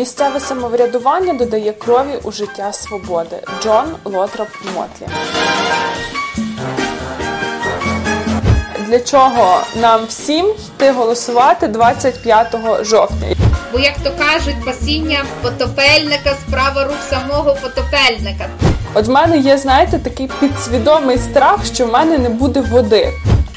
Місцеве самоврядування додає крові у життя свободи. Джон Лотроп Мотлі. Для чого нам всім йти голосувати 25 жовтня? Бо, як то кажуть, пасіння потопельника справа рук самого потопельника. От в мене є, знаєте, такий підсвідомий страх, що в мене не буде води.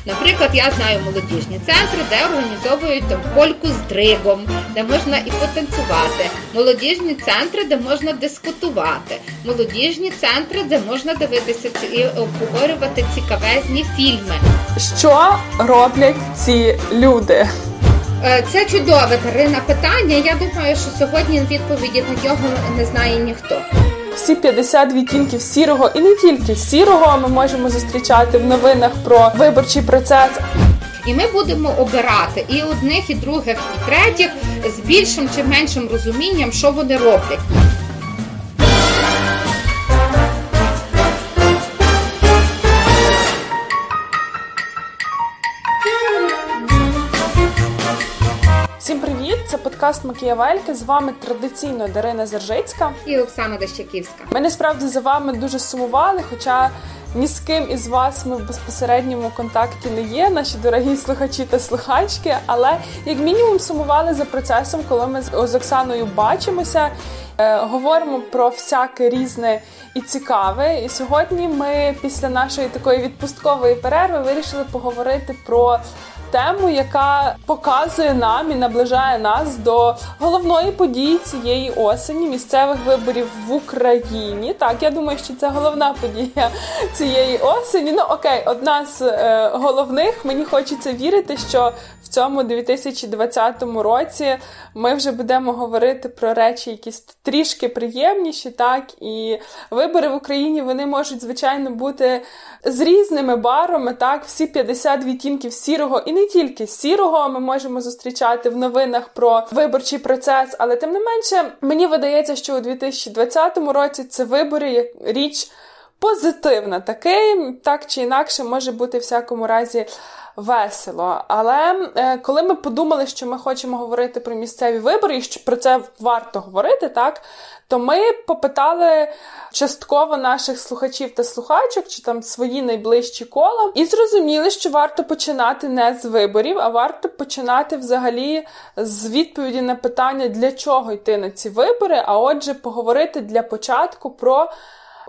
Наприклад, я знаю молодіжні центри, де організовують там польку з дригом, де можна і потанцювати, молодіжні центри, де можна дискутувати, молодіжні центри, де можна дивитися і обговорювати цікавезні фільми. Що роблять ці люди? Е, Це чудове Дарина питання. Я думаю, що сьогодні відповіді на нього не знає ніхто. Всі 50 відтінків сірого і не тільки сірого ми можемо зустрічати в новинах про виборчий процес. І ми будемо обирати і одних, і других, і третіх з більшим чи меншим розумінням, що вони роблять. Подкаст Макіявельки. З вами традиційно Дарина Зержицька. І Оксана Дещаківська. Ми насправді за вами дуже сумували, хоча ні з ким із вас ми в безпосередньому контакті не є, наші дорогі слухачі та слухачки. Але як мінімум сумували за процесом, коли ми з Оксаною бачимося. Е, говоримо про всяке різне і цікаве. І сьогодні ми після нашої такої відпусткової перерви вирішили поговорити про тему, яка показує нам і наближає нас до головної події цієї осені місцевих виборів в Україні. Так, я думаю, що це головна подія цієї осені. Ну окей, одна з е, головних. Мені хочеться вірити, що в цьому 2020 році ми вже будемо говорити про речі, якісь трішки приємніші, так і вибори в Україні вони можуть звичайно бути з різними барами. Так, всі 50 відтінків сірого і не тільки сірого ми можемо зустрічати в новинах про виборчий процес, але тим не менше мені видається, що у 2020 році це вибори як річ позитивна. Такий так чи інакше може бути в всякому разі. Весело, але е, коли ми подумали, що ми хочемо говорити про місцеві вибори, і що про це варто говорити, так то ми попитали частково наших слухачів та слухачок, чи там свої найближчі кола, і зрозуміли, що варто починати не з виборів, а варто починати взагалі з відповіді на питання, для чого йти на ці вибори. А отже, поговорити для початку про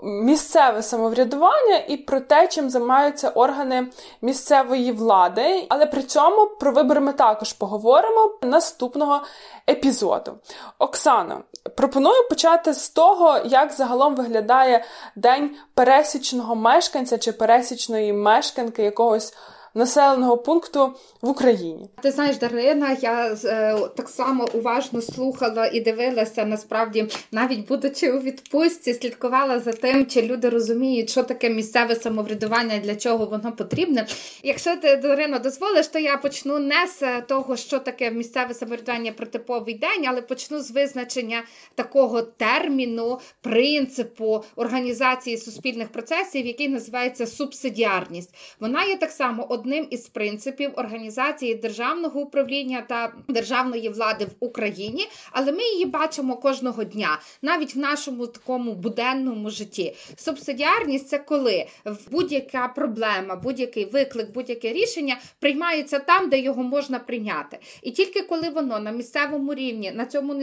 місцеве самоврядування і про те, чим займаються органи місцевої влади. Але при цьому про вибори ми також поговоримо наступного епізоду. Оксана, пропоную почати з того, як загалом виглядає день пересічного мешканця чи пересічної мешканки якогось населеного пункту в Україні. Ти знаєш, Дарина, я е, так само уважно слухала і дивилася, насправді, навіть будучи у відпустці, слідкувала за тим, чи люди розуміють, що таке місцеве самоврядування для чого воно потрібне. Якщо ти, Дарина, дозволиш, то я почну не з того, що таке місцеве самоврядування про типовий день, але почну з визначення такого терміну, принципу організації суспільних процесів, який називається субсидіарність. Вона є так само одним із принципів організації державного управління та державної влади в Україні, але ми її бачимо кожного дня, навіть в нашому такому буденному житті. Субсидіарність це коли будь-яка проблема, будь-який виклик, будь-яке рішення приймається там, де його можна прийняти. І тільки коли воно на місцевому рівні, на цьому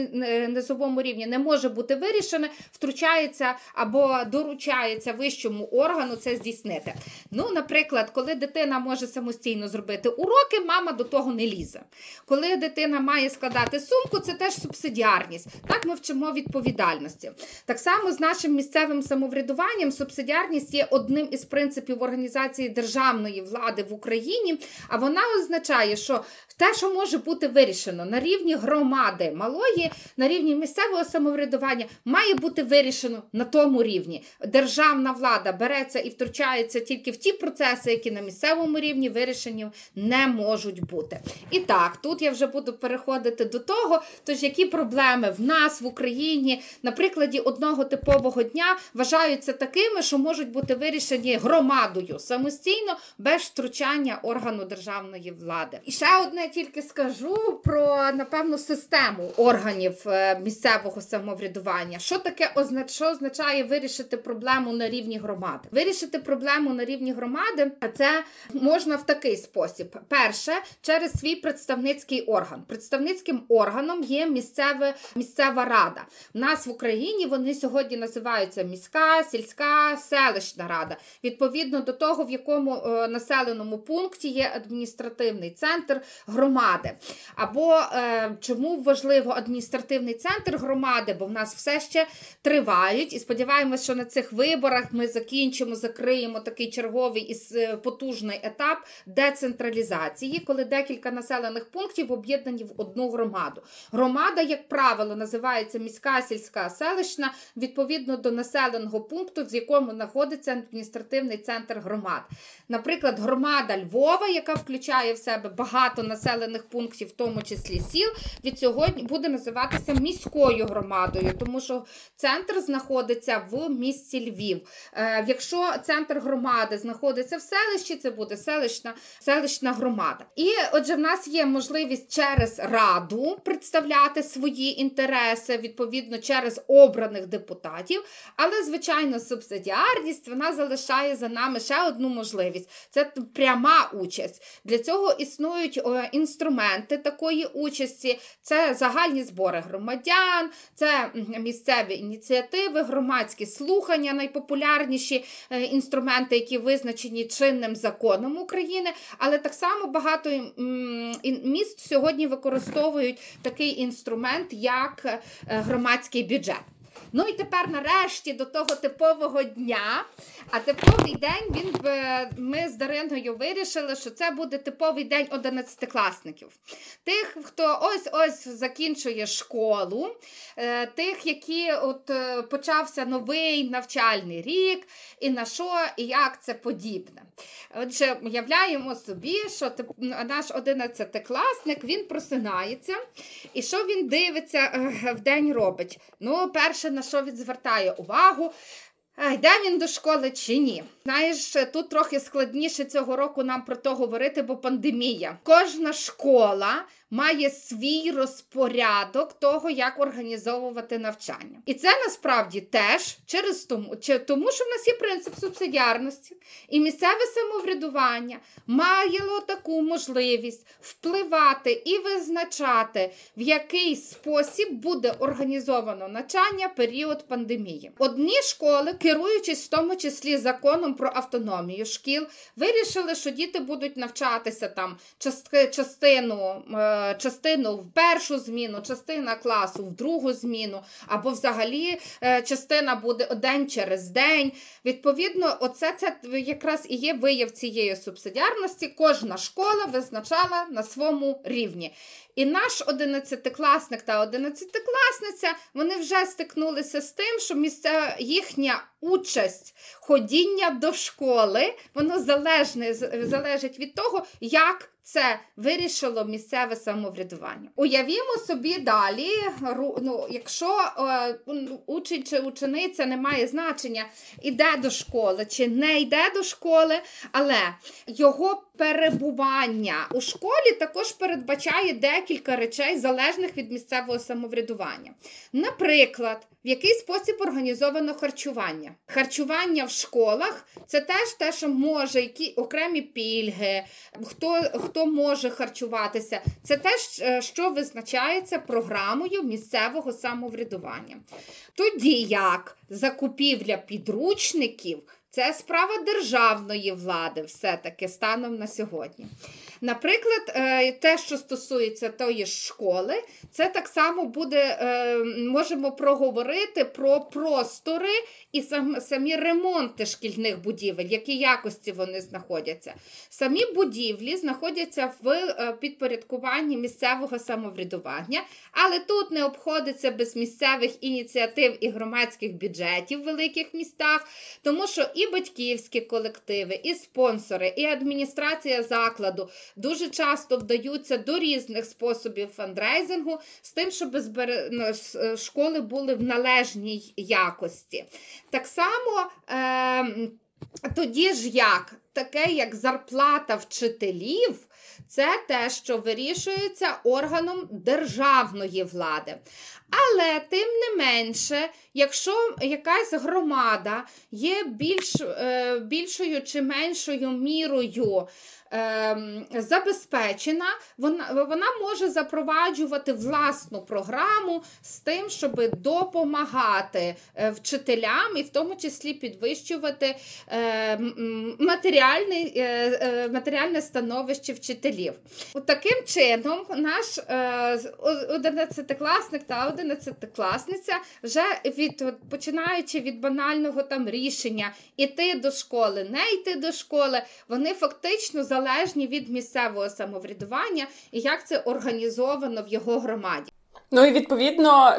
низовому рівні не може бути вирішене, втручається або доручається вищому органу це здійснити. Ну, наприклад, коли дитина може самостійно зробити уроки, мама до того не лізе. Коли дитина має складати сумку, це теж субсидіарність. Так ми вчимо відповідальності. Так само з нашим місцевим самоврядуванням субсидіарність є одним із принципів організації державної влади в Україні, а вона означає, що те, що може бути вирішено на рівні громади малої, на рівні місцевого самоврядування, має бути вирішено на тому рівні. Державна влада береться і втручається тільки в ті процеси, які на місцевому рівні рівні вирішені не можуть бути. І так, тут я вже буду переходити до того, тож які проблеми в нас в Україні на прикладі одного типового дня вважаються такими, що можуть бути вирішені громадою самостійно без втручання органу державної влади. І ще одне тільки скажу про напевно систему органів е, місцевого самоврядування. Що таке що означає вирішити проблему на рівні громади? Вирішити проблему на рівні громади, це можна в такий спосіб: перше, через свій представницький орган. Представницьким органом є місцеве місцева рада. У нас в Україні вони сьогодні називаються міська, сільська, селищна рада. Відповідно до того, в якому е, населеному пункті є адміністративний центр громади. Або е, чому важливо адміністративний центр громади, бо в нас все ще тривають. І сподіваємося, що на цих виборах ми закінчимо, закриємо такий черговий і е, потужний етап децентралізації, коли декілька населених пунктів об'єднані в одну громаду. Громада, як правило, називається міська, сільська, селищна, відповідно до населеного пункту, з якому знаходиться адміністративний центр громад. Наприклад, громада Львова, яка включає в себе багато населених пунктів, в тому числі сіл, від сьогодні буде називатися міською громадою, тому що центр знаходиться в місті Львів. Е, Якщо центр громади знаходиться в селищі, це буде селищна, селищна громада. І отже, в нас є можливість через раду представляти свої інтереси, відповідно, через обраних депутатів. Але, звичайно, субсидіарність вона залишає за нами ще одну можливість: це пряма участь. Для цього існують е, інструменти такої участі: це загальні збори громадян, це місцеві ініціативи, громадські слухання, найпопулярніші е, інструменти, які визначені чинним законом України. Але так само багато міст сьогодні використовують такий інструмент, як е, громадський бюджет. Ну і тепер, нарешті, до того типового дня. А типовий день він ми з Дариною вирішили, що це буде типовий день одинадцятикласників. Тих, хто ось-ось закінчує школу, е, тих, які от е, почався новий навчальний рік, і на що і як це подібне. Отже, уявляємо собі, що наш одинадцятикласник він просинається, і що він дивиться е, в день робить. Ну, перше, на що він звертає увагу, Йде він до школи чи ні? Знаєш, тут трохи складніше цього року нам про то говорити, бо пандемія. Кожна школа має свій розпорядок того, як організовувати навчання. І це насправді теж через тому, тому що в нас є принцип субсидіарності, і місцеве самоврядування маяло таку можливість впливати і визначати, в який спосіб буде організовано навчання період пандемії. Одні школи, керуючись в тому числі законом про автономію шкіл, вирішили, що діти будуть навчатися там частину. Е, частину в першу зміну, частина класу в другу зміну, або взагалі е, частина буде день через день. Відповідно, оце це якраз і є вияв цієї субсидіарності. Кожна школа визначала на своєму рівні. І наш одинадцятикласник та одинадцятикласниця вони вже стикнулися з тим, що місце їхня участь ходіння до школи, воно залежне, залежить від того, як це вирішило місцеве самоврядування. Уявімо собі далі, ну, якщо е, учень чи учениця не має значення, іде до школи чи не йде до школи, але його перебування у школі також передбачає декілька речей, залежних від місцевого самоврядування. Наприклад, в який спосіб організовано харчування. Харчування в школах це теж те, що може які окремі пільги, хто хто може харчуватися. Це теж, е, що визначається програмою місцевого самоврядування. Тоді як закупівля підручників це справа державної влади, все-таки станом на сьогодні. Наприклад, е, те, що стосується тої школи, це так само буде, е, можемо проговорити про простори і самі ремонти шкільних будівель, які якості вони знаходяться. Самі будівлі знаходяться в е, підпорядкуванні місцевого самоврядування, але тут не обходиться без місцевих ініціатив і громадських бюджетів в великих містах, тому що і і батьківські колективи, і спонсори, і адміністрація закладу дуже часто вдаються до різних способів фандрейзингу з тим, щоб е, школи були в належній якості. Так само. Е тоді ж як таке, як зарплата вчителів, це те, що вирішується органом державної влади. Але тим не менше, якщо якась громада є більш, е, більшою чи меншою мірою забезпечена, вона вона може запроваджувати власну програму з тим, щоб допомагати е, вчителям і в тому числі підвищувати е, матеріальне, е, становище вчителів. Таким чином, наш 11-класник та 11-класниця вже від починаючи від банального там рішення іти до школи, не йти до школи, вони фактично залежать залежні від місцевого самоврядування і як це організовано в його громаді. Ну і відповідно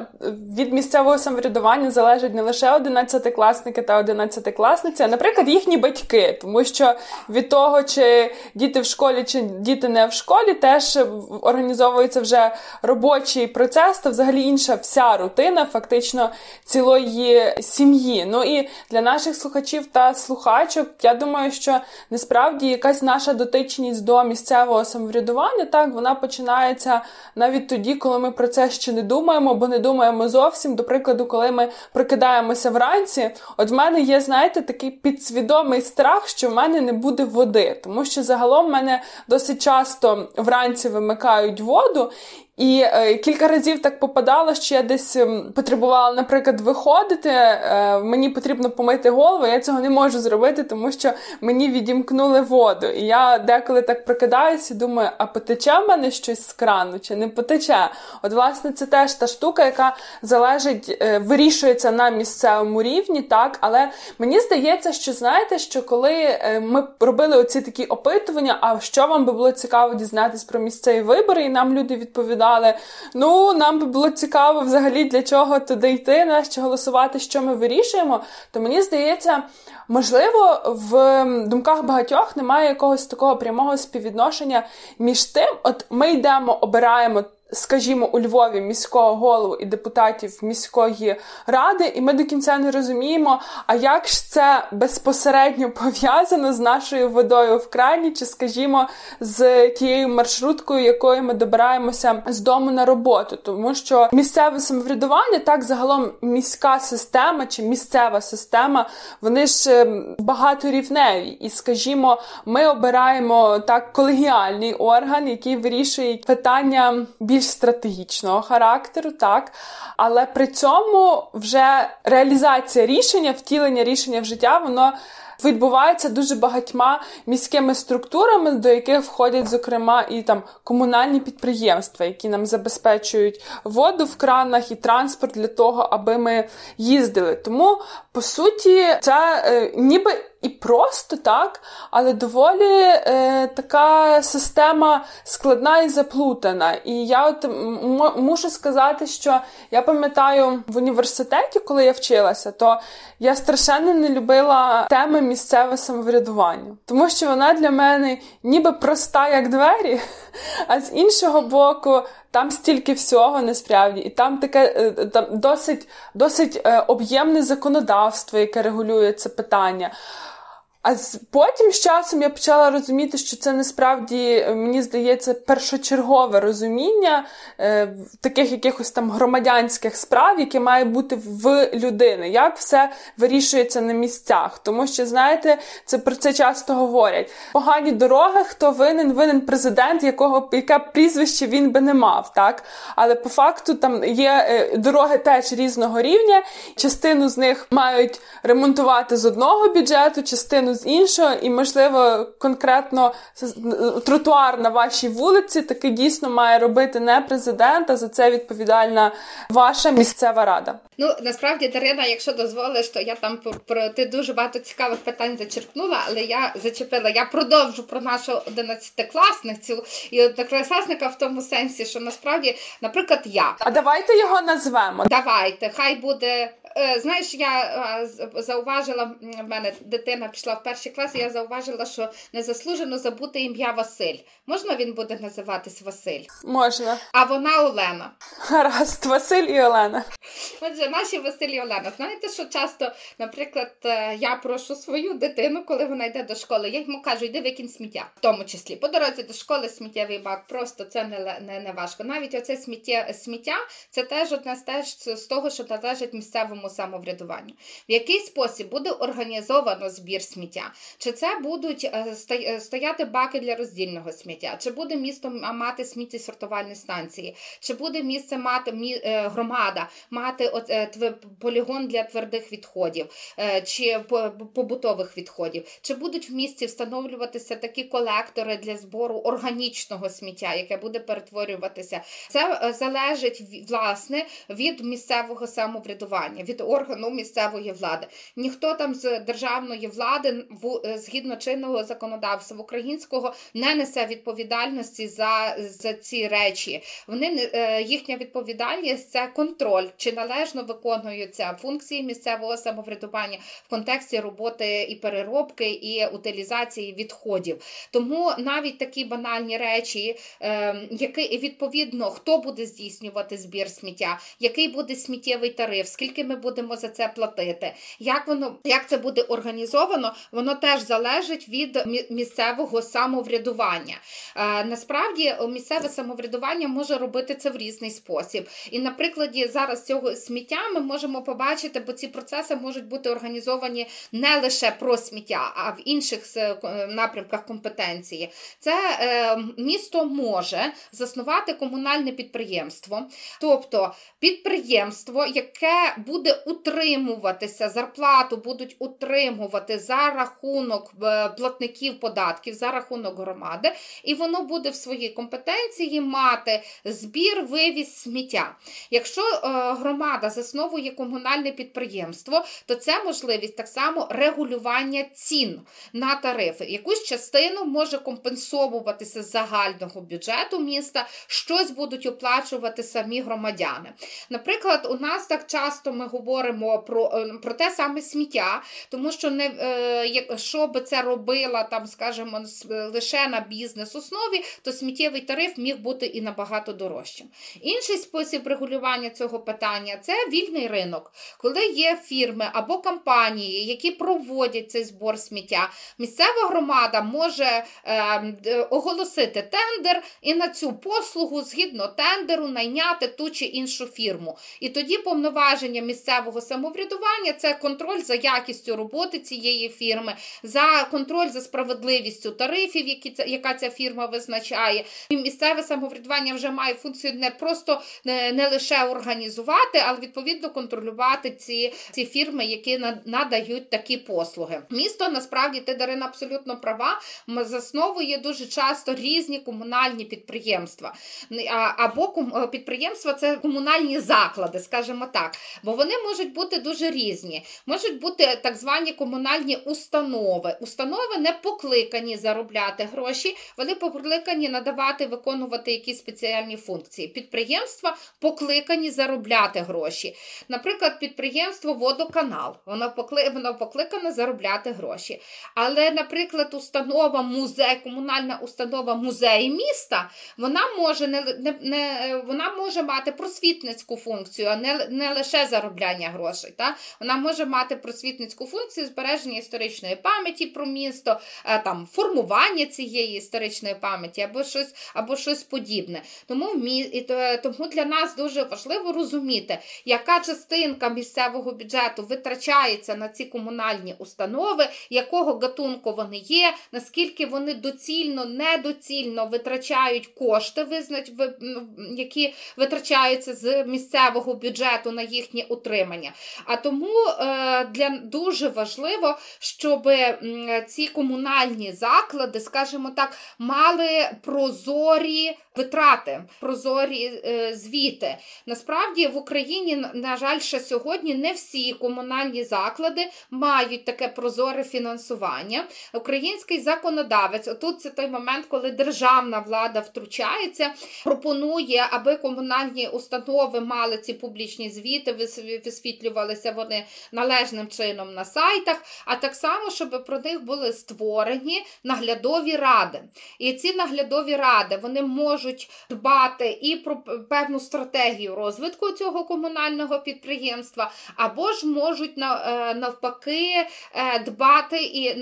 від місцевого самоврядування залежать не лише одинадцятикласники та одинадцятикласниці, а наприклад, їхні батьки, тому що від того, чи діти в школі, чи діти не в школі, теж організовується вже робочий процес, та взагалі інша вся рутина, фактично цілої сім'ї. Ну і для наших слухачів та слухачок, я думаю, що насправді якась наша дотичність до місцевого самоврядування, так вона починається навіть тоді, коли ми про це ще не думаємо, бо не думаємо зовсім. До прикладу, коли ми прокидаємося вранці, от в мене є, знаєте, такий підсвідомий страх, що в мене не буде води, тому що загалом в мене досить часто вранці вимикають воду. І е, кілька разів так попадало, що я десь ем, потребувала, наприклад, виходити. Е, мені потрібно помити голову. Я цього не можу зробити, тому що мені відімкнули воду. І я деколи так прокидаюся думаю, а потече в мене щось з крану чи не потече? От, власне, це теж та штука, яка залежить, е, вирішується на місцевому рівні, так. Але мені здається, що знаєте, що коли е, ми робили оці такі опитування, а що вам би було цікаво дізнатись про місцеві вибори, і нам люди відповідали розповідали. Ну, нам би було цікаво взагалі для чого туди йти, на що голосувати, що ми вирішуємо. То мені здається, можливо, в думках багатьох немає якогось такого прямого співвідношення між тим, от ми йдемо, обираємо скажімо, у Львові міського голову і депутатів міської ради, і ми до кінця не розуміємо, а як ж це безпосередньо пов'язано з нашою водою в крані, чи, скажімо, з тією маршруткою, якою ми добираємося з дому на роботу, тому що місцеве самоврядування, так загалом міська система чи місцева система, вони ж ем, багаторівневі. І, скажімо, ми обираємо так колегіальний орган, який вирішує питання більш більш стратегічного характеру, так. Але при цьому вже реалізація рішення, втілення рішення в життя, воно. Відбувається дуже багатьма міськими структурами, до яких входять, зокрема, і там комунальні підприємства, які нам забезпечують воду в кранах і транспорт для того, аби ми їздили. Тому по суті, це е, ніби і просто так, але доволі е, така система складна і заплутана. І я от мушу сказати, що я пам'ятаю в університеті, коли я вчилася, то я страшенно не любила теми місцеве самоврядування, тому що вона для мене ніби проста, як двері, а з іншого боку. Там стільки всього насправді, і там таке е, там досить досить е, об'ємне законодавство, яке регулює це питання. А потім з часом я почала розуміти, що це насправді, е, мені здається, першочергове розуміння е, таких якихось там громадянських справ, які має бути в людини, як все вирішується на місцях. Тому що, знаєте, це про це часто говорять. Погані дороги, хто винен, винен президент, якого яке прізвище він би не мав. так? Але по факту там є е, дороги теж різного рівня. Частину з них мають ремонтувати з одного бюджету, частину з іншого, і, можливо, конкретно тротуар на вашій вулиці таки дійсно має робити не президент, а за це відповідальна ваша місцева рада. Ну насправді, Дарина, якщо дозволиш, то я там про ти дуже багато цікавих питань зачерпнула, але я зачепила. Я продовжу про нашу одинадцятикласницю і однокласника в тому сенсі, що насправді, наприклад, я. А давайте його назвемо. Давайте, хай буде знаєш, я зауважила, в мене дитина пішла в перший клас, і я зауважила, що незаслужено забути ім'я Василь. Можна він буде називатись Василь? Можна. А вона Олена. Гаразд, Василь і Олена. Отже, наші Василь і Олена. Знаєте, що часто, наприклад, е, я прошу свою дитину, коли вона йде до школи, я йому кажу, йди викинь сміття, в тому числі. По дорозі до школи сміттєвий бак, просто це не не, не важко. Навіть оце сміття, сміття це теж одне з того, що належить місцевому самоврядуванню. В який спосіб буде організовано збір сміття? Чи це будуть е, е, стояти баки для роздільного сміття? Чи буде місто мати сміттєсортувальні станції? Чи буде місце мати громада, мати полігон для твердих відходів чи побутових відходів? Чи будуть в місті встановлюватися такі колектори для збору органічного сміття, яке буде перетворюватися? Це е, залежить власне від місцевого самоврядування, від органу місцевої влади. Ніхто там з державної влади, е, згідно чинного законодавства українського, не несе відповідальності за за ці речі. Вони е, їхня відповідальність це контроль, чи належно виконуються функції місцевого самоврядування в контексті роботи і переробки і утилізації відходів. Тому навіть такі банальні речі, ем, які відповідно хто буде здійснювати збір сміття, який буде сміттєвий тариф, скільки ми будемо за це платити, як воно як це буде організовано, воно теж залежить від місцевого самоврядування. Е, насправді, місцеве самоврядування може робити це в різний спосіб. І на прикладі зараз цього сміття ми можемо побачити, бо ці процеси можуть бути організовані не лише про сміття, а в інших е, напрямках компетенції. Це е, місто може заснувати комунальне підприємство, тобто підприємство, яке буде утримуватися, зарплату будуть утримувати за рахунок е, платників податків, за рахунок громади, і воно буде в своїй компетенції мати збір, вивіз сміття. Якщо е, громада засновує комунальне підприємство, то це можливість так само регулювання цін на тарифи. Якусь частину може компенсовуватися з загального бюджету міста, щось будуть оплачувати самі громадяни. Наприклад, у нас так часто ми говоримо про е, про те саме сміття, тому що не е, якщо би це робила там, скажімо, лише на бізнес-основі, то сміттєвий тариф міг бути і набагато дорожчим. Інший спосіб регулювання цього питання це вільний ринок, коли є фірми або компанії, які проводять цей збор сміття. Місцева громада може е, оголосити тендер і на цю послугу згідно тендеру найняти ту чи іншу фірму. І тоді повноваження місцевого самоврядування це контроль за якістю роботи цієї фірми, за контроль за справедливістю тарифів, які яка ця фірма визначає. І місцеве самоврядування вже має функцію не просто не, не лише організувати, але відповідно контролювати ці, ці фірми, які надають такі послуги. Місто насправді ти Дарина абсолютно права, засновує дуже часто різні комунальні підприємства. Або підприємства це комунальні заклади, скажімо так. Бо вони можуть бути дуже різні. Можуть бути так звані комунальні установи. Установи не покликані заробляти гроші, вони покликані надавати, виконувати якісь спеціальні функції. Підприємства покликані заробляти гроші. Наприклад, підприємство Водоканал, воно покликане заробляти гроші. Але, наприклад, установа музей, комунальна установа музеї міста, вона може не, не, не вона може мати просвітницьку функцію, а не не лише заробляння грошей. Та? Вона може мати просвітницьку функцію збереження історичної пам'яті про місто, е, там, формування цієї історичної пам'яті або щось або щось подібне. Тому тому для нас дуже важливо розуміти, яка частинка місцевого бюджету витрачається на ці комунальні установи, якого гатунку вони є, наскільки вони доцільно, недоцільно витрачають кошти, які витрачаються з місцевого бюджету на їхнє утримання. А тому е, для дуже важливо, щоб ці комунальні заклади, скажімо так, мали прозорі витрати, прозорі е, звіти. Насправді в Україні, на жаль, ще сьогодні не всі комунальні заклади мають таке прозоре фінансування. Український законодавець, отут це той момент, коли державна влада втручається, пропонує, аби комунальні установи мали ці публічні звіти, висвітлювалися вони належним чином на сайтах, а так само, щоб про них були створені наглядові ради. І ці наглядові ради вони можуть дбати і про певну стратегію розвитку цього комунального підприємства, або ж можуть е, навпаки е, дбати і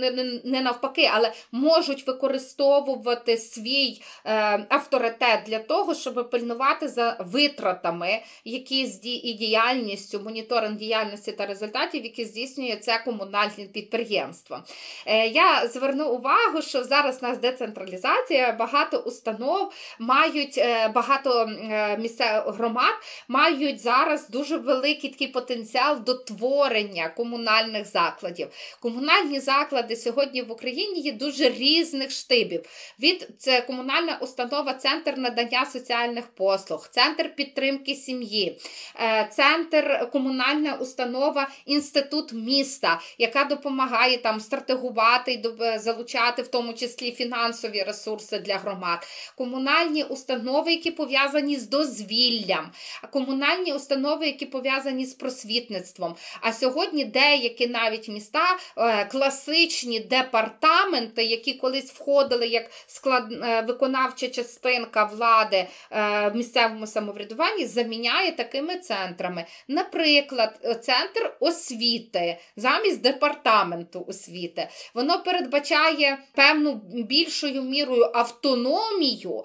не навпаки, але можуть використовувати свій е, авторитет для того, щоб пильнувати за витратами, які і діяльністю, моніторинг діяльності та результатів, які здійснює це комунальне підприємство. Я зверну увагу, що зараз у нас децентралізація, багато установ мають багато місцевих громад мають зараз дуже великий такий потенціал до творення комунальних закладів. Комунальні заклади сьогодні в Україні є дуже різних штибів. Від це комунальна установа, центр надання соціальних послуг, центр підтримки сім'ї, е, центр комунальна установа, інститут міста, яка допомагає там стратегувати і залучати в тому числі фінансові ресурси для громад, комунальні установи, які пов'язані з дозвіллям, комунальні установи, які пов'язані з просвітництвом. А сьогодні деякі навіть міста, е, класичні департаменти, які колись входили як склад е, виконавча частинка влади е, в місцевому самоврядуванні, заміняє такими центрами. Наприклад, центр освіти замість департаменту освіти. Воно передбачає певну більшою мірою автономію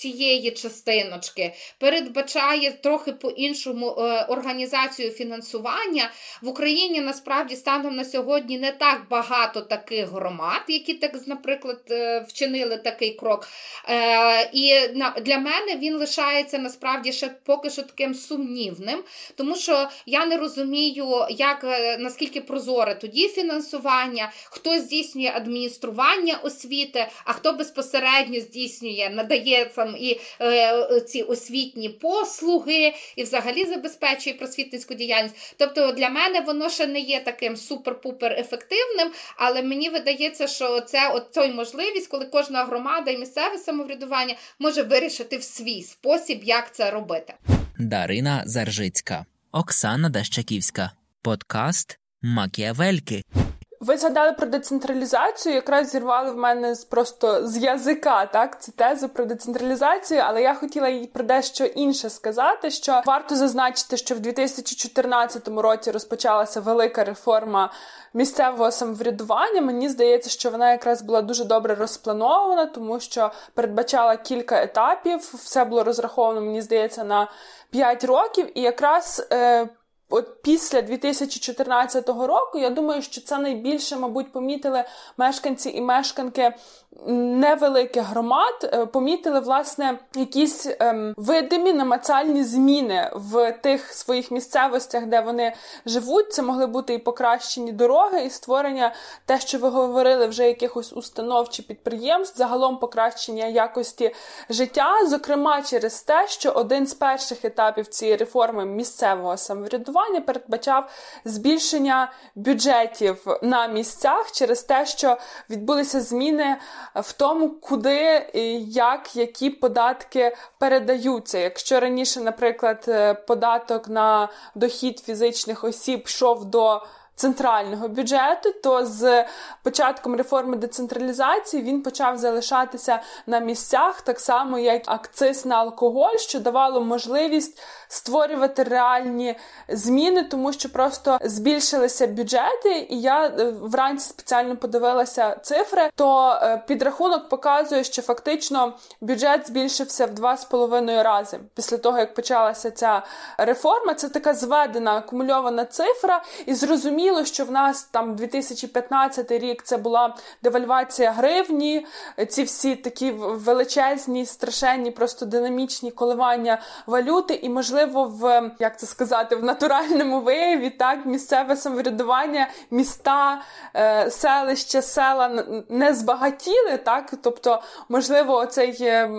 цієї частиночки, передбачає трохи по-іншому організацію фінансування. В Україні насправді станом на сьогодні не так багато таких громад, які так, наприклад, е, вчинили такий крок. Е, і для мене він лишається насправді ще поки що таким сумнівним, тому що я не розумію, як е, наскільки прозоре тоді фінансування, хто здійснює адміністрування освіти, а хто безпосередньо здійснює, надає там і е, ці освітні послуги, і взагалі забезпечує просвітницьку діяльність. Тобто для мене воно ще не є таким супер-пупер ефективним, але мені видається, що це от той можливість, коли кожна громада і місцеве самоврядування може вирішити в свій спосіб, як це робити. Дарина Заржицька, Оксана Дащаківська, подкаст Макіавельки. Ви згадали про децентралізацію, якраз зірвали в мене просто з язика так цю тезу про децентралізацію, але я хотіла їй про дещо інше сказати. Що варто зазначити, що в 2014 році розпочалася велика реформа місцевого самоврядування. Мені здається, що вона якраз була дуже добре розпланована, тому що передбачала кілька етапів. Все було розраховано, мені здається, на 5 років, і якраз. Е, От після 2014 року я думаю, що це найбільше, мабуть, помітили мешканці і мешканки невеликих громад, е, помітили власне якісь ем, видимі намацальні зміни в тих своїх місцевостях, де вони живуть. Це могли бути і покращені дороги, і створення те, що ви говорили, вже якихось установ чи підприємств, загалом покращення якості життя, зокрема через те, що один з перших етапів цієї реформи місцевого самоврядування передбачав збільшення бюджетів на місцях через те, що відбулися зміни в тому, куди як які податки передаються. Якщо раніше, наприклад, е, податок на дохід фізичних осіб йшов до центрального бюджету, то з початком реформи децентралізації він почав залишатися на місцях, так само як акциз на алкоголь, що давало можливість створювати реальні зміни, тому що просто збільшилися бюджети. І я е, вранці спеціально подивилася цифри. То е, підрахунок показує, що фактично бюджет збільшився в два з половиною рази після того, як почалася ця реформа. Це така зведена акумульована цифра, і зрозуміло, що в нас там 2015 рік це була девальвація гривні, ці всі такі величезні, страшенні, просто динамічні коливання валюти. І можливо можливо, в як це сказати, в натуральному вияві так місцеве самоврядування, міста, е, селища, села не збагатіли, так? Тобто, можливо, цей е,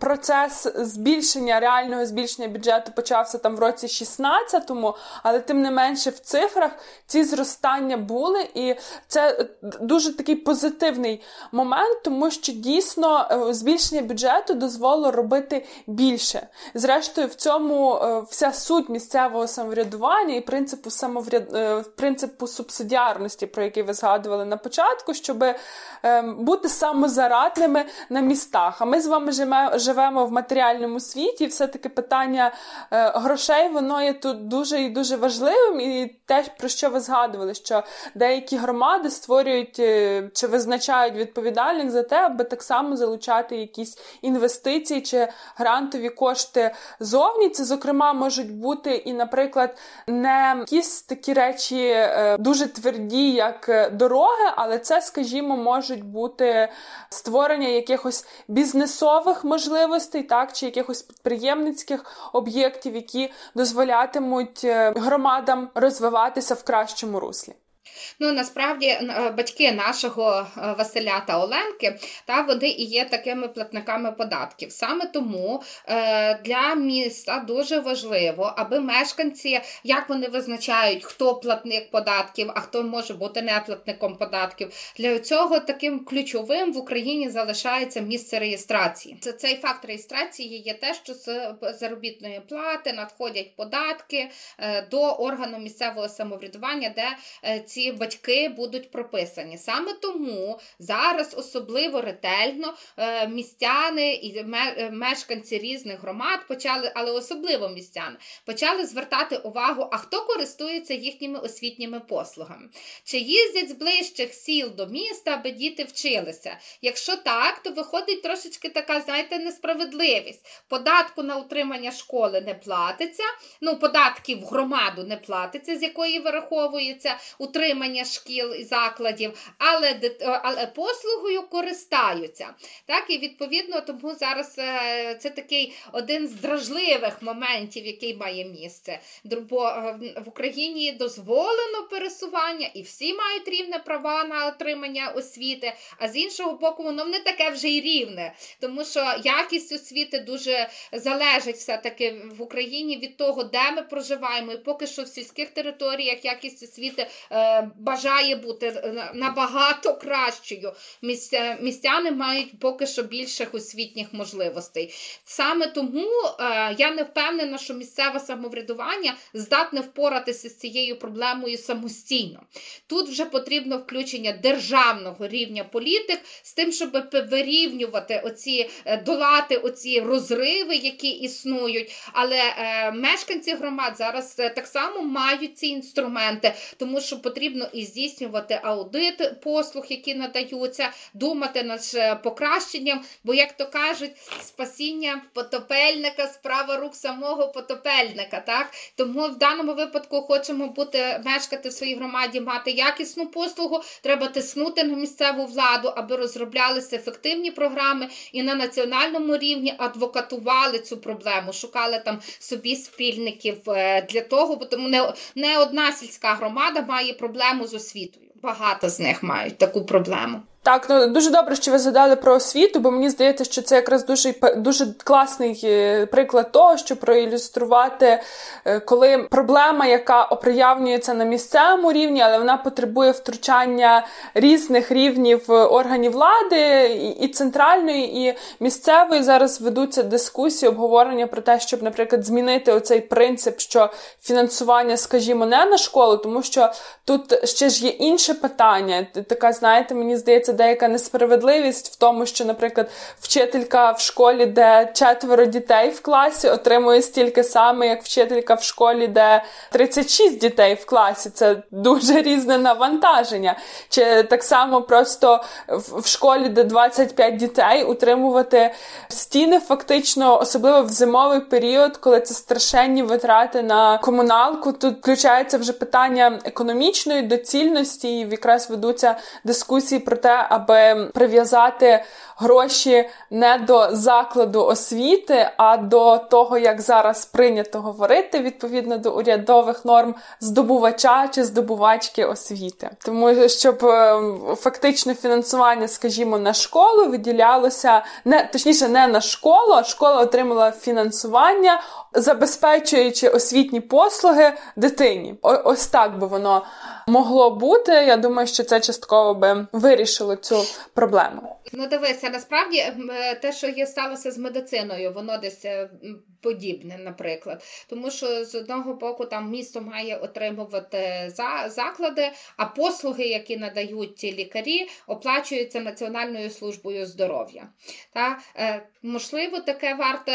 процес збільшення реального збільшення бюджету почався там в році 16-му, але тим не менше в цифрах ці зростання були, і це дуже такий позитивний момент, тому що дійсно е, збільшення бюджету дозволило робити більше. Зрештою, в цьому е, вся суть місцевого самоврядування і принципу самовряд... Е, принципу субсидіарності, про який ви згадували на початку, щоб бути самозарадними на містах. А ми з вами живемо в матеріальному світі, і все таки питання грошей воно є тут дуже і дуже важливим. І те, про що ви згадували, що деякі громади створюють чи визначають відповідальних за те, аби так само залучати якісь інвестиції чи грантові кошти зовні. Це, зокрема, можуть бути і, наприклад, не якісь такі речі е, дуже тверді, як дороги, але це, скажімо, можуть бути створення якихось бізнесових можливостей, так, чи якихось підприємницьких об'єктів, які дозволятимуть е, громадам розвиватися в кращому руслі. Ну насправді е, батьки нашого е, Василя та Оленки, та вони і є такими платниками податків. Саме тому е, для міста дуже важливо, аби мешканці, як вони визначають, хто платник податків, а хто може бути не платником податків. Для цього таким ключовим в Україні залишається місце реєстрації. Це цей факт реєстрації є те, що з заробітної плати надходять податки до органу місцевого самоврядування, де ці батьки будуть прописані. Саме тому зараз особливо ретельно е, містяни і е, мешканці різних громад почали, але особливо містяни, почали звертати увагу, а хто користується їхніми освітніми послугами. Чи їздять з ближчих сіл до міста, аби діти вчилися? Якщо так, то виходить трошечки така, знаєте, несправедливість. Податку на утримання школи не платиться, ну, податків в громаду не платиться, з якої вираховується утримання утримання шкіл і закладів, але але послугою користаються. Так, І відповідно, тому зараз е, це такий один з дражливих моментів, який має місце. Бо е, в Україні дозволено пересування, і всі мають рівне права на отримання освіти, а з іншого боку, воно не таке вже й рівне, тому що якість освіти дуже залежить все-таки в Україні від того, де ми проживаємо, і поки що в сільських територіях якість освіти е, бажає бути набагато кращою. Містяни мають поки що більших освітніх можливостей. Саме тому е, я не впевнена, що місцеве самоврядування здатне впоратися з цією проблемою самостійно. Тут вже потрібно включення державного рівня політик з тим, щоб вирівнювати оці, е, долати оці розриви, які існують. Але е, мешканці громад зараз так само мають ці інструменти, тому що потрібно потрібно і здійснювати аудит послуг, які надаються, думати над е, покращенням, бо, як то кажуть, спасіння потопельника, справа рук самого потопельника. Так? Тому в даному випадку хочемо бути мешкати в своїй громаді, мати якісну послугу, треба тиснути на місцеву владу, аби розроблялися ефективні програми і на національному рівні адвокатували цю проблему, шукали там собі спільників е, для того, бо тому не, не одна сільська громада має проблему проблему з освітою. Багато з них мають таку проблему. Так, ну дуже добре, що ви згадали про освіту, бо мені здається, що це якраз дуже дуже класний е, приклад того, щоб проілюструвати, е, коли проблема, яка оприявнюється на місцевому рівні, але вона потребує втручання різних рівнів е, органів влади, і центральної, і місцевої. Зараз ведуться дискусії, обговорення про те, щоб, наприклад, змінити оцей принцип, що фінансування, скажімо, не на школу, тому що тут ще ж є інше питання. Така, знаєте, мені здається деяка несправедливість в тому, що, наприклад, вчителька в школі, де четверо дітей в класі, отримує стільки саме, як вчителька в школі, де 36 дітей в класі. Це дуже різне навантаження. Чи так само просто в школі, де 25 дітей, утримувати стіни, фактично, особливо в зимовий період, коли це страшенні витрати на комуналку. Тут включається вже питання економічної доцільності, і якраз ведуться дискусії про те, аби прив'язати гроші не до закладу освіти, а до того, як зараз прийнято говорити відповідно до урядових норм здобувача чи здобувачки освіти, тому щоб е, фактично фінансування, скажімо, на школу виділялося не точніше, не на школу, а школа отримала фінансування, забезпечуючи освітні послуги дитині. О, ось так би воно могло бути. Я думаю, що це частково би вирішило цю проблему. Ну, дивися, насправді е, те, що є сталося з медициною, воно десь е, подібне, наприклад. Тому що з одного боку там місто має отримувати заклади, а послуги, які надають ті лікарі, оплачуються Національною службою здоров'я. Та, е, Можливо, таке варто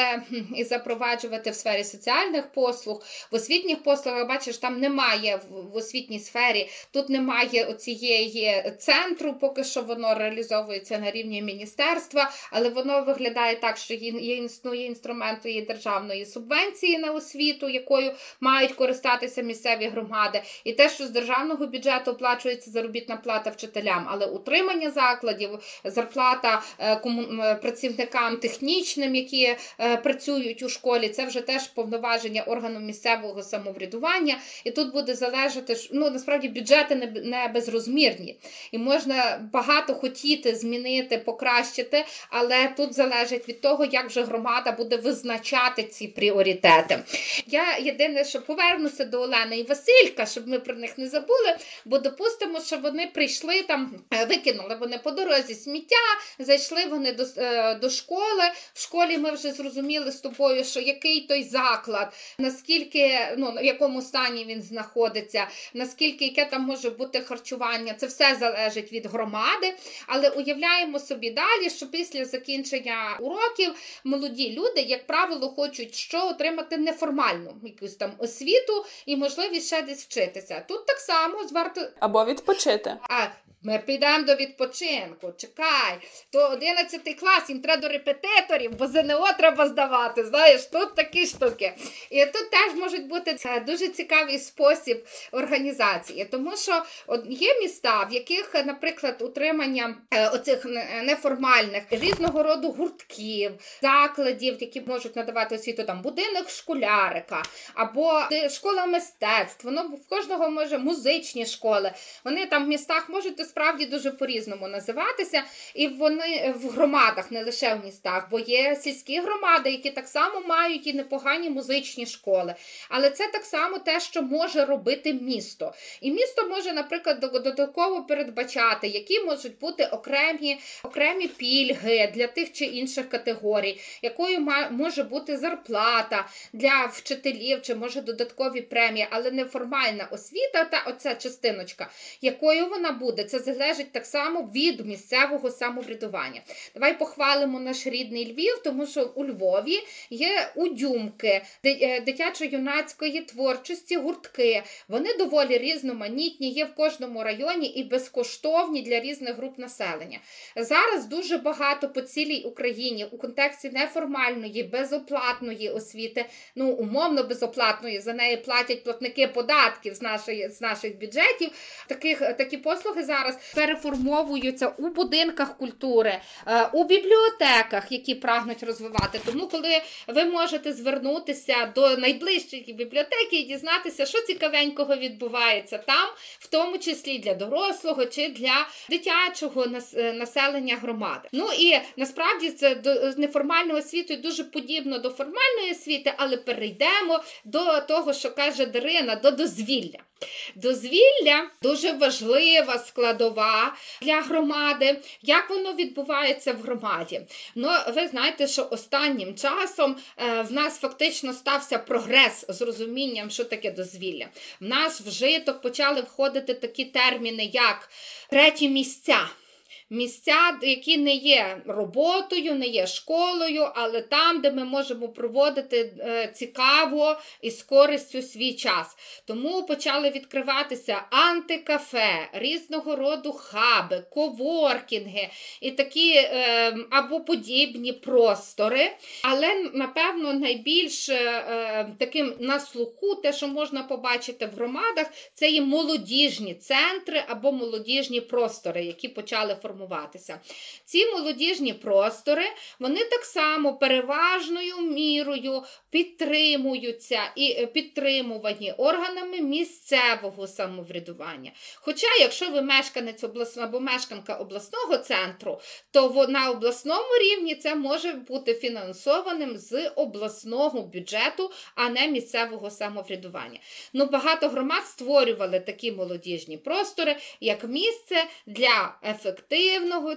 і запроваджувати в сфері соціальних послуг. В освітніх послугах, бачиш, там немає в освітній сфері, тут немає оцієї центру, поки що воно реалізовується на рівні міністерства, але воно виглядає так, що є існує інструмент і державної субвенції на освіту, якою мають користатися місцеві громади, і те, що з державного бюджету оплачується заробітна плата вчителям, але утримання закладів, зарплата е, е, працівникам технічним, які е, працюють у школі, це вже теж повноваження органу місцевого самоврядування. І тут буде залежати, ну насправді бюджети не безрозмірні, і можна багато хотіти змінити, покращити, але тут залежить від того, як вже громада буде визначати ці пріоритети. Я єдине, що повернуся до Олени і Василька, щоб ми про них не забули, бо допустимо, що вони прийшли там, е, викинули вони по дорозі сміття, зайшли вони до, е, до школи в школі ми вже зрозуміли з тобою, що який той заклад, наскільки ну в якому стані він знаходиться, наскільки яке там може бути харчування, це все залежить від громади. Але уявляємо собі далі, що після закінчення уроків молоді люди, як правило, хочуть що отримати неформальну якусь там освіту і можливість ще десь вчитися. Тут так само зварто або відпочити. А ми підемо до відпочинку. Чекай, то 11 клас, їм треба до репетиторів, бо ЗНО треба здавати. Знаєш, тут такі штуки. І тут теж може бути дуже цікавий спосіб організації, тому що є міста, в яких, наприклад, утримання е, оцих неформальних різного роду гуртків, закладів, які можуть надавати освіту, там будинок школярика або школа мистецтв. Воно в кожного може музичні школи. Вони там в містах можуть справді дуже по-різному називатися, і вони в громадах, не лише в містах, бо є сільські громади, які так само мають і непогані музичні школи. Але це так само те, що може робити місто. І місто може, наприклад, додатково передбачати, які можуть бути окремі окремі пільги для тих чи інших категорій, якою може бути зарплата для вчителів, чи може додаткові премії, але неформальна освіта, та оця частиночка, якою вона буде, це залежить так само від місцевого самоврядування. Давай похвалимо наш рідний Львів, тому що у Львові є удюмки е, дитячо-юнацької творчості, гуртки. Вони доволі різноманітні, є в кожному районі і безкоштовні для різних груп населення. Зараз дуже багато по цілій Україні у контексті неформальної, безоплатної освіти, ну умовно безоплатної, за неї платять платники податків з нашої, з наших бюджетів. Таких такі послуги зараз переформовуються у будинках культури, е, у бібліотеках, які прагнуть розвивати. Тому, коли ви можете звернутися до найближчої бібліотеки і дізнатися, що цікавенького відбувається там, в тому числі для дорослого чи для дитячого е, населення громади. Ну і насправді це до неформальної освіти дуже подібно до формальної освіти, але перейдемо до того, що каже Дарина, до дозвілля. Дозвілля дуже важлива складова для громади. Як воно відбувається в громаді? Ну, ви знаєте, що останнім часом е, в нас фактично стався прогрес з розумінням, що таке дозвілля. В нас в житок почали входити такі терміни, як треті місця місця, які не є роботою, не є школою, але там, де ми можемо проводити е, цікаво і з користю свій час. Тому почали відкриватися антикафе, різного роду хаби, коворкінги і такі е, або подібні простори. Але, напевно, найбільш е, таким на слуху, те, що можна побачити в громадах, це є молодіжні центри або молодіжні простори, які почали формувати формуватися. Ці молодіжні простори вони так само переважною мірою підтримуються і е, підтримувані органами місцевого самоврядування. Хоча, якщо ви мешканець обласного або мешканка обласного центру, то на обласному рівні це може бути фінансованим з обласного бюджету, а не місцевого самоврядування. Ну, Багато громад створювали такі молодіжні простори як місце для ефективного,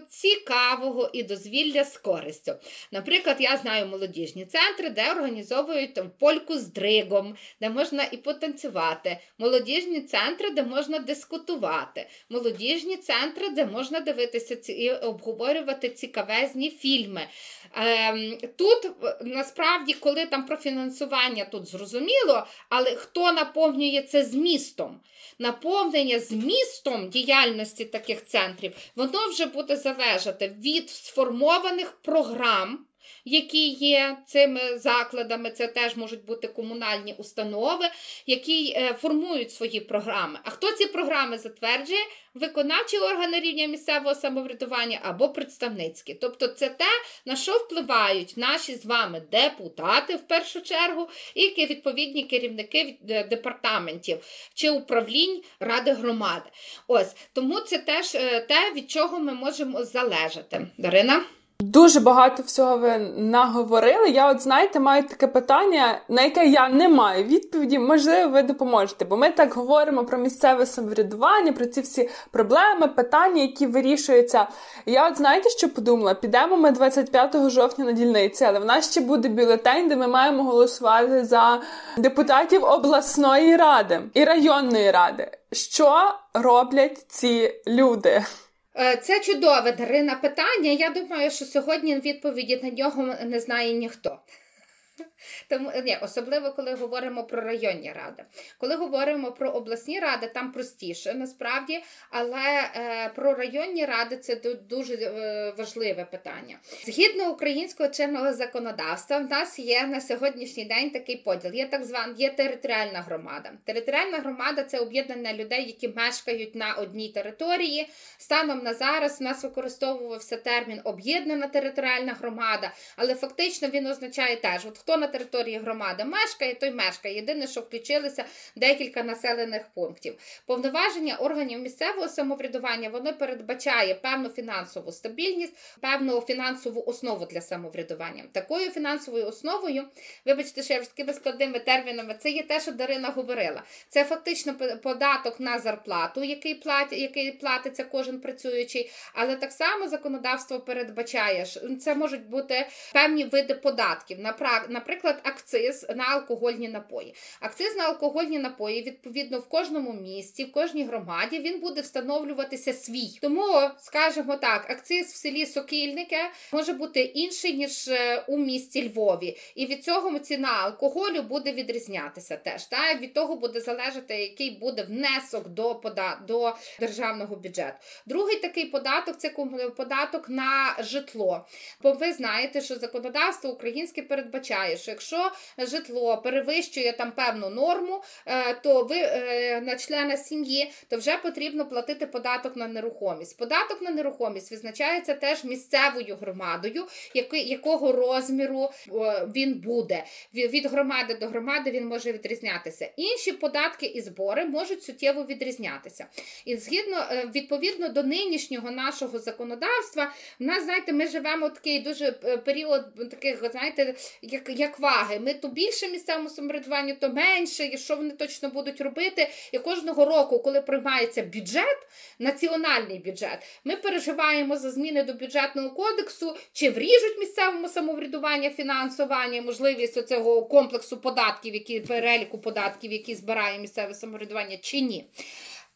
цікавого і дозвілля з користю. Наприклад, я знаю молодіжні центри, де організовують там, польку з дригом, де можна і потанцювати, молодіжні центри, де можна дискутувати, молодіжні центри, де можна дивитися і обговорювати цікавезні фільми. Ем, Тут насправді, коли там про фінансування тут зрозуміло, але хто наповнює це змістом? Наповнення змістом діяльності таких центрів, воно вже буде залежати від сформованих програм які є цими закладами, це теж можуть бути комунальні установи, які е, формують свої програми. А хто ці програми затверджує? Виконавчі органи рівня місцевого самоврядування або представницькі. Тобто це те, на що впливають наші з вами депутати в першу чергу, і відповідні керівники е, департаментів чи управлінь ради громади. Ось тому це теж е, те, від чого ми можемо залежати. Дарина? Дуже багато всього ви наговорили. Я, от знаєте, маю таке питання, на яке я не маю відповіді. Можливо, ви допоможете, бо ми так говоримо про місцеве самоврядування, про ці всі проблеми, питання, які вирішуються. Я, от знаєте, що подумала? Підемо ми 25 жовтня на дільниці, але в нас ще буде бюлетень, де ми маємо голосувати за депутатів обласної ради і районної ради. Що роблять ці люди? Е, це чудове Дарина питання. Я думаю, що сьогодні відповіді на нього не знає ніхто. Тому ні, особливо, коли говоримо про районні ради. Коли говоримо про обласні ради, там простіше насправді, але е, про районні ради це дуже е, важливе питання. Згідно українського чинного законодавства, в нас є на сьогоднішній день такий поділ. Є так звана є територіальна громада. Територіальна громада це об'єднання людей, які мешкають на одній території. Станом на зараз в нас використовувався термін об'єднана територіальна громада, але фактично він означає теж, от хто на території громади мешкає, той мешкає. Єдине, що включилися декілька населених пунктів. Повноваження органів місцевого самоврядування воно передбачає певну фінансову стабільність, певну фінансову основу для самоврядування. Такою фінансовою основою, вибачте, що я вже такими складними термінами, це є те, що Дарина говорила. Це фактично податок на зарплату, який платить, який платиться кожен працюючий, але так само законодавство передбачає, що це можуть бути певні види податків. Наприклад, наприклад, акциз на алкогольні напої. Акциз на алкогольні напої, відповідно, в кожному місті, в кожній громаді він буде встановлюватися свій. Тому, скажімо так, акциз в селі Сокільнике може бути інший, ніж е, у місті Львові. І від цього ціна алкоголю буде відрізнятися теж. Та? Від того буде залежати, який буде внесок до пода... до державного бюджету. Другий такий податок це податок на житло. Бо ви знаєте, що законодавство українське передбачає, що якщо житло перевищує там певну норму, е, то ви е, на члена сім'ї то вже потрібно платити податок на нерухомість. Податок на нерухомість визначається теж місцевою громадою, якого розміру він буде. Від громади до громади він може відрізнятися. Інші податки і збори можуть суттєво відрізнятися. І згідно е, відповідно до нинішнього нашого законодавства, в нас, знаєте, ми живемо такий дуже період таких, знаєте, як як ваги. Ми то більше місцевому самоврядуванню, то менше, і що вони точно будуть робити. І кожного року, коли приймається бюджет, національний бюджет, ми переживаємо за зміни до бюджетного кодексу, чи вріжуть місцевому самоврядування фінансування, можливість цього комплексу податків, які переліку податків, які збирає місцеве самоврядування, чи ні.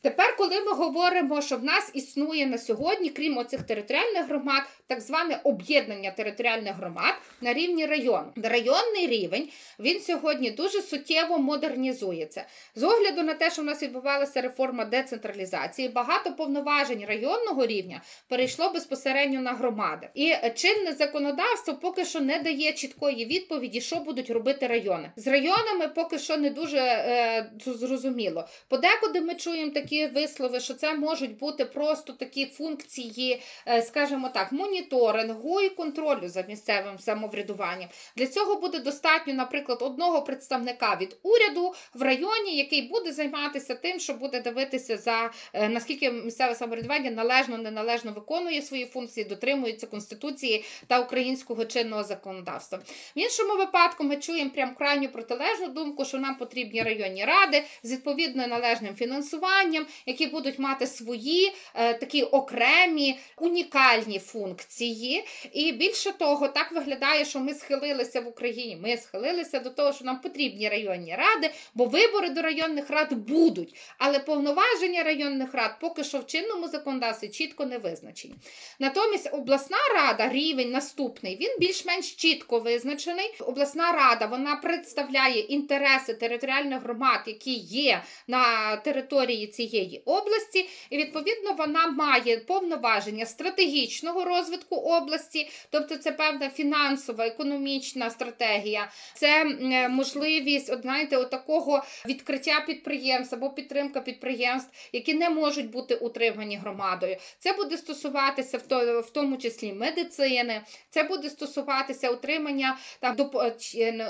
Тепер, коли ми говоримо, що в нас існує на сьогодні, крім оцих територіальних громад, так зване об'єднання територіальних громад на рівні району. Районний рівень він сьогодні дуже суттєво модернізується. З огляду на те, що в нас відбувалася реформа децентралізації, багато повноважень районного рівня перейшло безпосередньо на громади. І чинне законодавство поки що не дає чіткої відповіді, що будуть робити райони. З районами поки що не дуже е, зрозуміло. Подекуди ми чуємо такі такі вислови, що це можуть бути просто такі функції, е, скажімо так, моніторингу і контролю за місцевим самоврядуванням. Для цього буде достатньо, наприклад, одного представника від уряду в районі, який буде займатися тим, що буде дивитися за е, наскільки місцеве самоврядування належно неналежно виконує свої функції, дотримується конституції та українського чинного законодавства. В іншому випадку ми чуємо прям крайню протилежну думку, що нам потрібні районні ради з відповідно належним фінансуванням, які будуть мати свої е, такі окремі унікальні функції. І більше того, так виглядає, що ми схилилися в Україні. Ми схилилися до того, що нам потрібні районні ради, бо вибори до районних рад будуть. Але повноваження районних рад поки що в чинному законодавстві чітко не визначені. Натомість обласна рада, рівень наступний, він більш-менш чітко визначений. Обласна рада вона представляє інтереси територіальних громад, які є на території цієї області, і відповідно вона має повноваження стратегічного розвитку області, тобто це певна фінансова, економічна стратегія, це можливість от, знаєте, от такого відкриття підприємств або підтримка підприємств, які не можуть бути утримані громадою. Це буде стосуватися в тому числі медицини, це буде стосуватися утримання там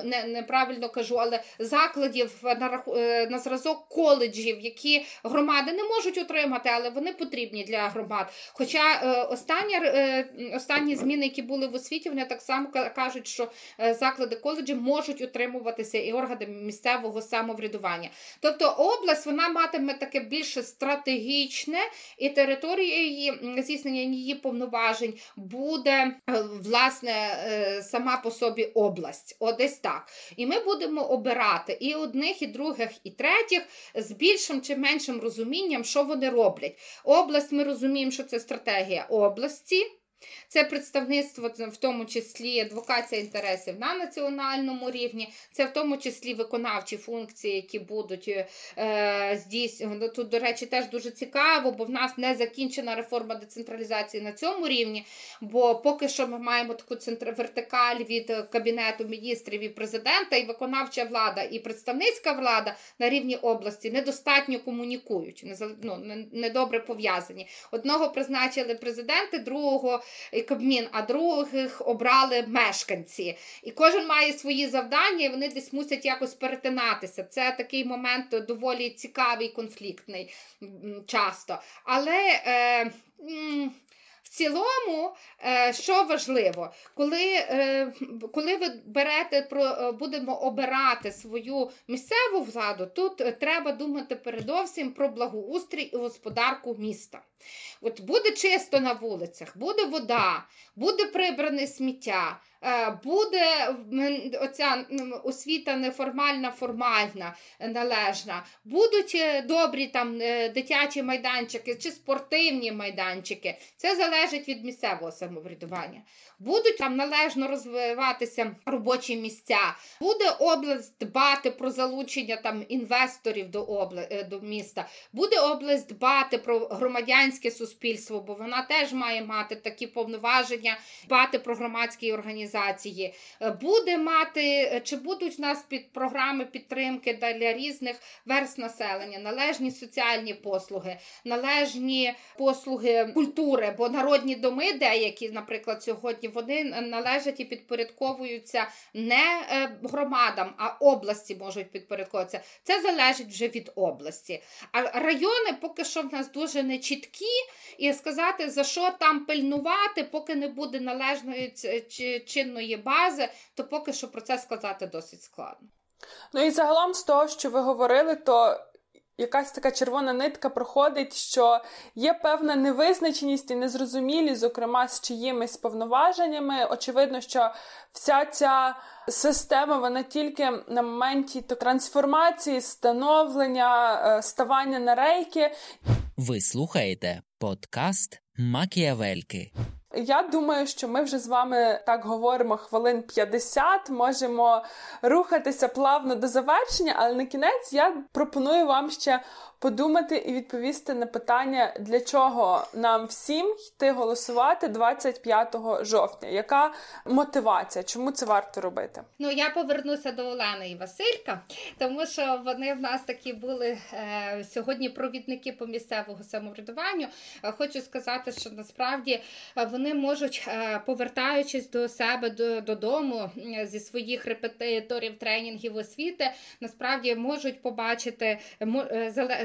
не, неправильно кажу, але закладів на е, на зразок коледжів, які громади не можуть утримати, але вони потрібні для громад. Хоча е, останні, е, останні зміни, які були в освіті, вони так само кажуть, що заклади коледжі можуть утримуватися і органи місцевого самоврядування. Тобто область вона матиме таке більше стратегічне і територія її здійснення її повноважень буде власне сама по собі область. Одесь так. І ми будемо обирати і одних, і других, і третіх з більшим чи меншим розумінням, що вони роблять. Область, ми розуміємо, що це стратегія області. Це представництво, в тому числі адвокація інтересів на національному рівні, це в тому числі виконавчі функції, які будуть е, здійснювати. Тут, до речі, теж дуже цікаво, бо в нас не закінчена реформа децентралізації на цьому рівні. Бо поки що ми маємо таку центр... вертикаль від Кабінету міністрів і президента, і виконавча влада, і представницька влада на рівні області недостатньо комунікують, ну, недобре пов'язані. Одного призначили президенти, другого Кабмін, а других обрали мешканці. І кожен має свої завдання, і вони десь мусять якось перетинатися. Це такий момент доволі цікавий, конфліктний часто. Але. Е, в цілому, е, що важливо, коли е, коли ви берете про е, будемо обирати свою місцеву владу, тут треба думати передовсім про благоустрій і господарку міста. От Буде чисто на вулицях, буде вода, буде прибране сміття. Е, буде оця освіта неформальна, формальна, належна, будуть е, добрі там е, дитячі майданчики чи спортивні майданчики. Це залежить від місцевого самоврядування. Будуть там належно розвиватися робочі місця, буде область дбати про залучення там інвесторів до обла... до міста, буде область дбати про громадянське суспільство, бо вона теж має мати такі повноваження, дбати про громадські організації організації, е, буде мати, е, чи будуть в нас під програми підтримки для різних верст населення, належні соціальні послуги, належні послуги культури, бо народні доми, деякі, наприклад, сьогодні вони належать і підпорядковуються не е, громадам, а області можуть підпорядковуватися. Це залежить вже від області. А райони поки що в нас дуже нечіткі, і сказати, за що там пильнувати, поки не буде належної чи чинної бази, то поки що про це сказати досить складно. Ну і загалом з того, що ви говорили, то якась така червона нитка проходить, що є певна невизначеність і незрозумілість, зокрема з чиїмись повноваженнями. Очевидно, що вся ця система вона тільки на моменті трансформації, становлення, е, ставання на рейки. Ви слухаєте подкаст Макіавельки. Я думаю, що ми вже з вами так говоримо хвилин 50, можемо рухатися плавно до завершення, але на кінець я пропоную вам ще подумати і відповісти на питання, для чого нам всім йти голосувати 25 жовтня. Яка мотивація? Чому це варто робити? Ну я повернуся до Олени і Василька, тому що вони в нас такі були е, сьогодні провідники по місцевого самоврядуванню. Е, хочу сказати, що насправді е, вони можуть, е, повертаючись до себе до, додому зі своїх репетиторів, тренінгів освіти, насправді можуть побачити,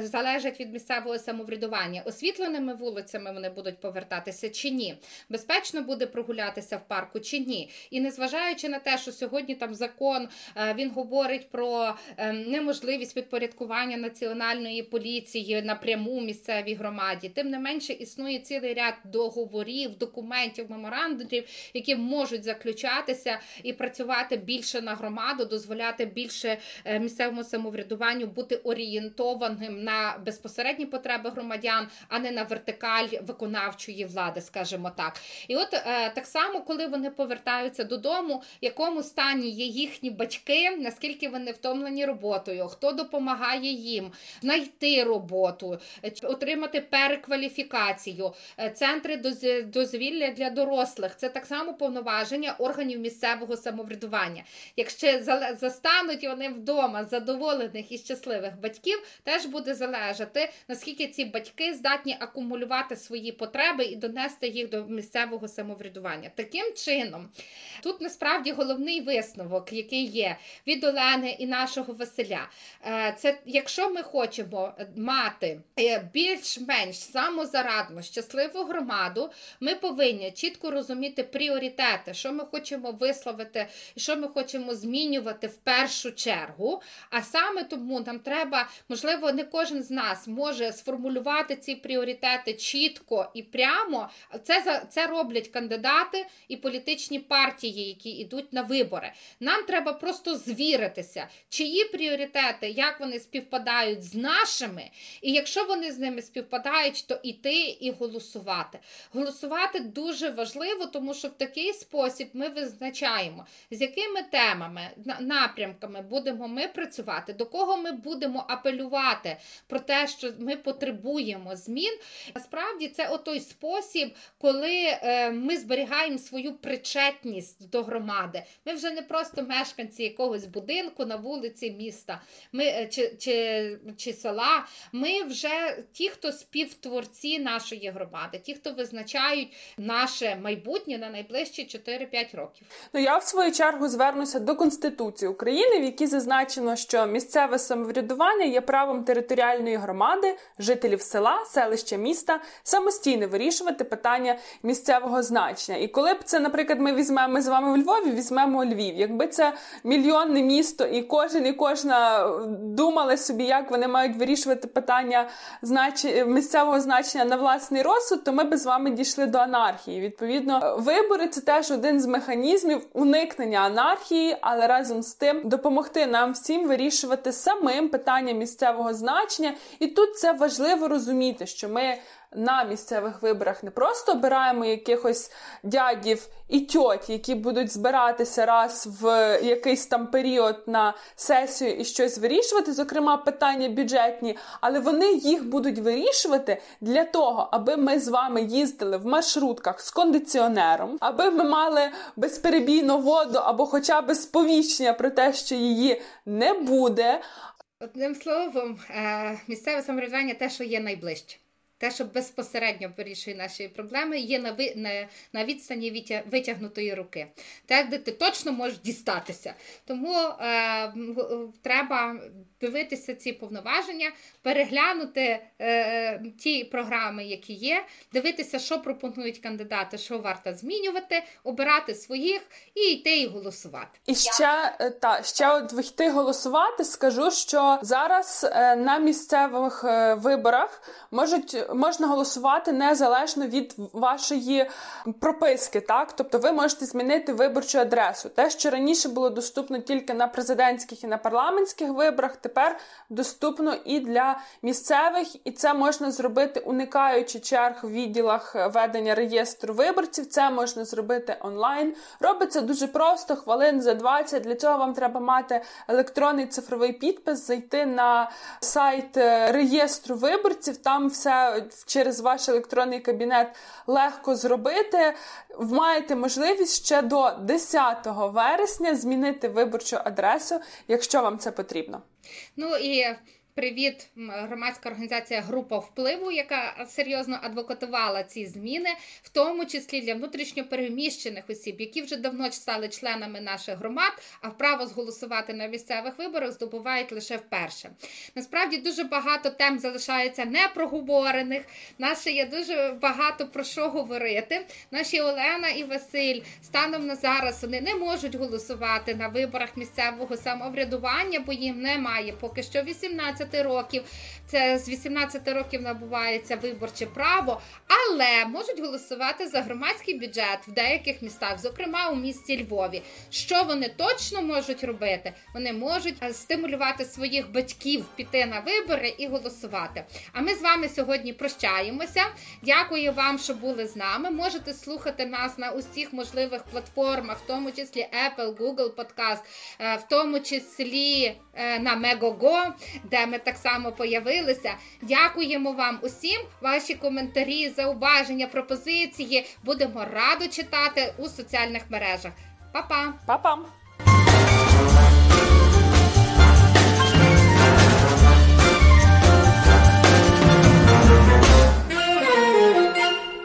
залежать від місцевого самоврядування. Освітленими вулицями вони будуть повертатися чи ні. Безпечно буде прогулятися в парку чи ні. І незважаючи на те, що сьогодні там закон він говорить про неможливість підпорядкування національної поліції напряму місцевій громаді, тим не менше існує цілий ряд договорів, документів, меморандумів, які можуть заключатися і працювати більше на громаду, дозволяти більше е, місцевому самоврядуванню бути орієнтованим на безпосередні потреби громадян, а не на вертикаль виконавчої влади, скажімо так. І от е, так само, коли вони повертаються додому, в якому стані є їхні батьки, наскільки вони втомлені роботою, хто допомагає їм знайти роботу, отримати перекваліфікацію, е, центри дозвілля для дорослих це так само повноваження органів місцевого самоврядування. Якщо застануть вони вдома задоволених і щасливих батьків, теж буде залежати наскільки ці батьки здатні акумулювати свої потреби і донести їх до місцевого самоврядування. Таким чином, тут насправді головний висновок, який є від Олени і нашого Василя, е, це якщо ми хочемо мати е, більш-менш самозарадну, щасливу громаду, ми повинні чітко розуміти пріоритети, що ми хочемо висловити, і що ми хочемо змінювати в першу чергу. А саме тому нам треба, можливо, не кожен з нас може сформулювати ці пріоритети чітко і прямо. Це це роблять кандидати і політичні партії, які йдуть на вибори. Нам треба просто звіритися, чиї пріоритети, як вони співпадають з нашими, і якщо вони з ними співпадають, то іти і голосувати. Голосувати дуже важливо, тому що в такий спосіб ми визначаємо, з якими темами, напрямками будемо ми працювати, до кого ми будемо апелювати про те, що ми потребуємо змін. Насправді це отой спосіб, коли е, ми зберігаємо свою причетність до громади. Ми вже не просто мешканці якогось будинку на вулиці міста ми, е, чи, чи, чи села. Ми вже ті, хто співтворці нашої громади, ті, хто визначають наше майбутнє на найближчі 4-5 років. Ну я в свою чергу звернуся до Конституції України, в якій зазначено, що місцеве самоврядування є правом територіальної громади, жителів села, селища міста самостійно вирішувати питання місцевого значення. І коли б це, наприклад, ми візьмемо з вами в Львові, візьмемо Львів. Якби це мільйонне місто, і кожен і кожна думали собі, як вони мають вирішувати питання знач... місцевого значення на власний розсуд, то ми би з вами дійшли до анархії. Відповідно, вибори це теж один з механізмів уникнення анархії, але разом з тим допомогти нам всім вирішувати самим питання місцевого значення. І тут це важливо розуміти, що ми на місцевих виборах не просто обираємо якихось дядів і тьоть, які будуть збиратися раз в якийсь там період на сесію і щось вирішувати, зокрема питання бюджетні, але вони їх будуть вирішувати для того, аби ми з вами їздили в маршрутках з кондиціонером, аби ми мали безперебійну воду або хоча б сповіщення про те, що її не буде. Одним словом, е, місцеве самоврядування те, що є найближче те, що безпосередньо вирішує наші проблеми, є на ви, на, на відстані витягнутої руки, те, де ти точно можеш дістатися. Тому е, треба дивитися ці повноваження, переглянути е, ті програми, які є, дивитися, що пропонують кандидати, що варто змінювати, обирати своїх і йти і голосувати. І ще е, та ще от голосувати, скажу, що зараз е, на місцевих е, виборах можуть можна голосувати незалежно від вашої прописки. Так, тобто ви можете змінити виборчу адресу. Те, що раніше було доступно тільки на президентських і на парламентських виборах, тепер доступно і для місцевих, і це можна зробити, уникаючи черг в відділах ведення реєстру виборців. Це можна зробити онлайн. Робиться дуже просто, хвилин за 20. Для цього вам треба мати електронний цифровий підпис, зайти на сайт е, реєстру виборців. Там все через ваш електронний кабінет легко зробити. Маєте можливість ще до 10 вересня змінити виборчу адресу, якщо вам це потрібно. Ну і Привіт, громадська організація Група впливу, яка серйозно адвокатувала ці зміни, в тому числі для внутрішньопереміщених осіб, які вже давно стали членами наших громад, а право зголосувати на місцевих виборах здобувають лише вперше. Насправді дуже багато тем залишається непроговорених. Наше є дуже багато про що говорити. Наші Олена і Василь станом на зараз вони не можуть голосувати на виборах місцевого самоврядування, бо їм немає поки що 18 18 років. Це з 18 років набувається виборче право, але можуть голосувати за громадський бюджет в деяких містах, зокрема у місті Львові. Що вони точно можуть робити? Вони можуть е, стимулювати своїх батьків піти на вибори і голосувати. А ми з вами сьогодні прощаємося. Дякую вам, що були з нами. Можете слухати нас на усіх можливих платформах, в тому числі Apple, Google Podcast, е, в тому числі на Мегого, де ми так само появилися. Дякуємо вам усім. Ваші коментарі, зауваження, пропозиції будемо радо читати у соціальних мережах. Па-па! Па-пам!